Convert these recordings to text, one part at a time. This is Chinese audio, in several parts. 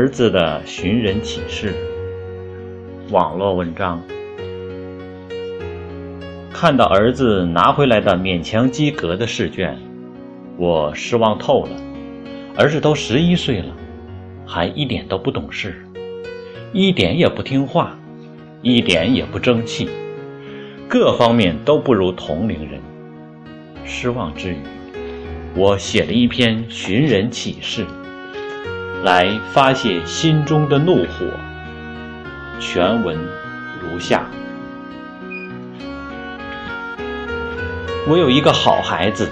儿子的寻人启事，网络文章。看到儿子拿回来的勉强及格的试卷，我失望透了。儿子都十一岁了，还一点都不懂事，一点也不听话，一点也不争气，各方面都不如同龄人。失望之余，我写了一篇寻人启事。来发泄心中的怒火。全文如下：我有一个好孩子，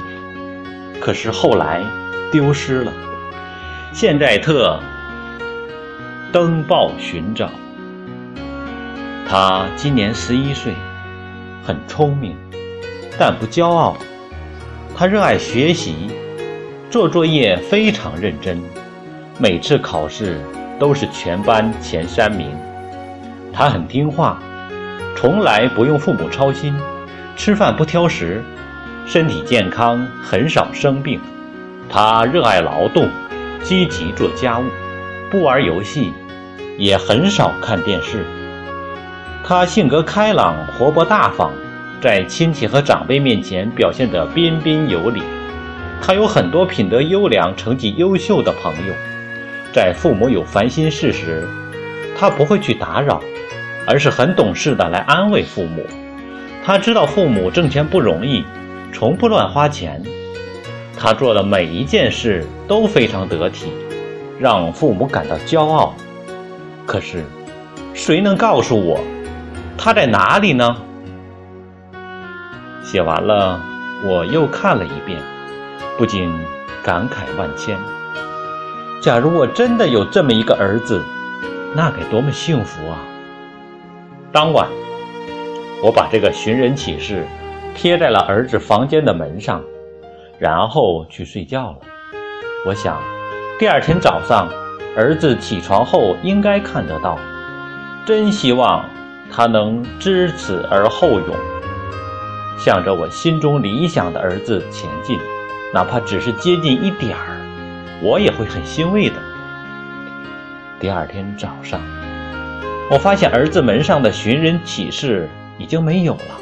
可是后来丢失了，现在特登报寻找。他今年十一岁，很聪明，但不骄傲。他热爱学习，做作业非常认真。每次考试都是全班前三名，他很听话，从来不用父母操心，吃饭不挑食，身体健康，很少生病。他热爱劳动，积极做家务，不玩游戏，也很少看电视。他性格开朗，活泼大方，在亲戚和长辈面前表现得彬彬有礼。他有很多品德优良、成绩优秀的朋友。在父母有烦心事时，他不会去打扰，而是很懂事的来安慰父母。他知道父母挣钱不容易，从不乱花钱。他做的每一件事都非常得体，让父母感到骄傲。可是，谁能告诉我，他在哪里呢？写完了，我又看了一遍，不禁感慨万千。假如我真的有这么一个儿子，那该多么幸福啊！当晚，我把这个寻人启事贴在了儿子房间的门上，然后去睡觉了。我想，第二天早上儿子起床后应该看得到。真希望他能知耻而后勇，向着我心中理想的儿子前进，哪怕只是接近一点儿。我也会很欣慰的。第二天早上，我发现儿子门上的寻人启事已经没有了。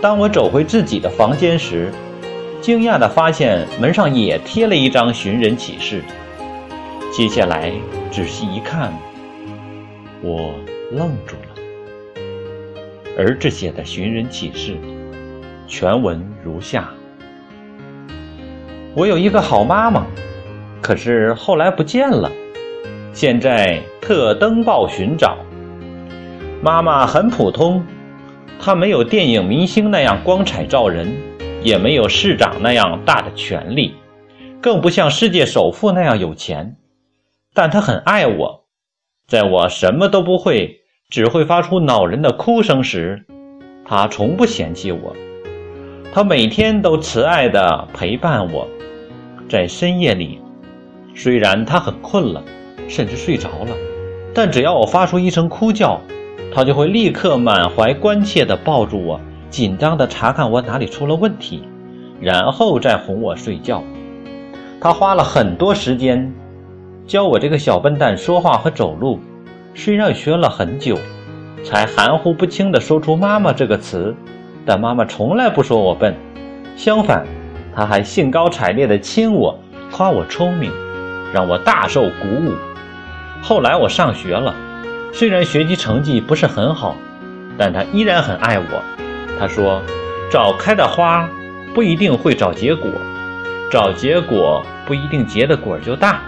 当我走回自己的房间时，惊讶地发现门上也贴了一张寻人启事。接下来仔细一看，我愣住了。儿子写的寻人启事，全文如下：我有一个好妈妈。可是后来不见了，现在特登报寻找。妈妈很普通，她没有电影明星那样光彩照人，也没有市长那样大的权力，更不像世界首富那样有钱。但她很爱我，在我什么都不会，只会发出恼人的哭声时，她从不嫌弃我。她每天都慈爱地陪伴我，在深夜里。虽然他很困了，甚至睡着了，但只要我发出一声哭叫，他就会立刻满怀关切地抱住我，紧张地查看我哪里出了问题，然后再哄我睡觉。他花了很多时间教我这个小笨蛋说话和走路，虽然学了很久，才含糊不清地说出“妈妈”这个词，但妈妈从来不说我笨，相反，他还兴高采烈地亲我，夸我聪明。让我大受鼓舞。后来我上学了，虽然学习成绩不是很好，但他依然很爱我。他说：“早开的花不一定会早结果，早结果不一定结的果就大。”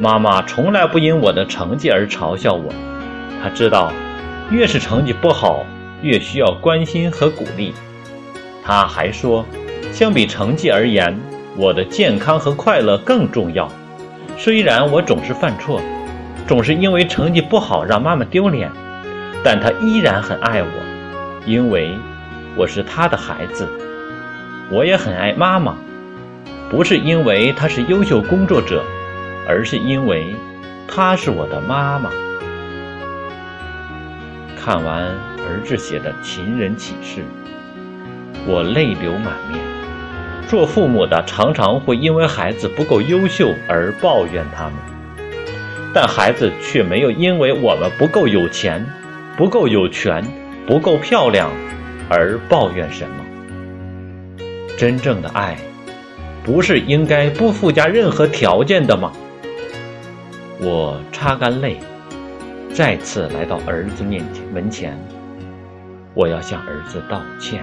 妈妈从来不因我的成绩而嘲笑我。她知道，越是成绩不好，越需要关心和鼓励。她还说，相比成绩而言，我的健康和快乐更重要。虽然我总是犯错，总是因为成绩不好让妈妈丢脸，但她依然很爱我，因为我是她的孩子。我也很爱妈妈，不是因为她是优秀工作者，而是因为她是我的妈妈。看完儿子写的情人启事，我泪流满面。做父母的常常会因为孩子不够优秀而抱怨他们，但孩子却没有因为我们不够有钱、不够有权、不够漂亮而抱怨什么。真正的爱，不是应该不附加任何条件的吗？我擦干泪，再次来到儿子面前门前，我要向儿子道歉。